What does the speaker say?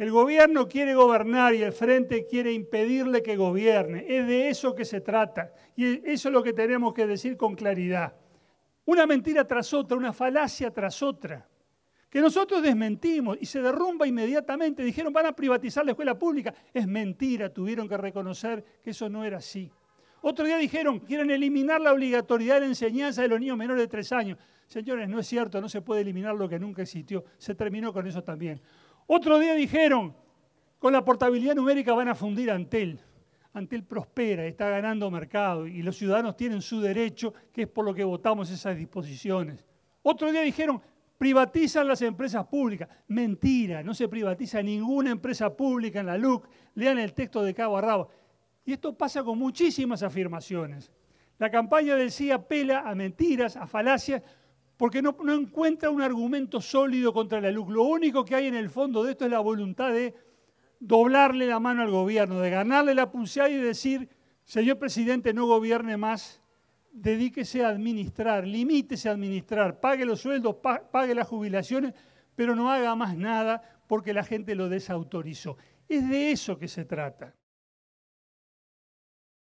El gobierno quiere gobernar y el frente quiere impedirle que gobierne. Es de eso que se trata. Y eso es lo que tenemos que decir con claridad. Una mentira tras otra, una falacia tras otra, que nosotros desmentimos y se derrumba inmediatamente. Dijeron, van a privatizar la escuela pública. Es mentira, tuvieron que reconocer que eso no era así. Otro día dijeron, quieren eliminar la obligatoriedad de la enseñanza de los niños menores de tres años. Señores, no es cierto, no se puede eliminar lo que nunca existió. Se terminó con eso también. Otro día dijeron, con la portabilidad numérica van a fundir Antel. Antel prospera, está ganando mercado y los ciudadanos tienen su derecho, que es por lo que votamos esas disposiciones. Otro día dijeron, privatizan las empresas públicas. Mentira, no se privatiza ninguna empresa pública en la LUC. Lean el texto de cabo a rabo. Y esto pasa con muchísimas afirmaciones. La campaña del sí apela a mentiras, a falacias, porque no, encuentra un argumento sólido contra la LUC. Lo único que hay en el fondo de esto es la voluntad de doblarle la mano al gobierno, de ganarle la pulseada y decir, señor presidente, no gobierne más, dedíquese a administrar, limítese a administrar, pague los sueldos, pague las jubilaciones, pero no haga más nada porque la gente lo desautorizó. Es de eso que se trata.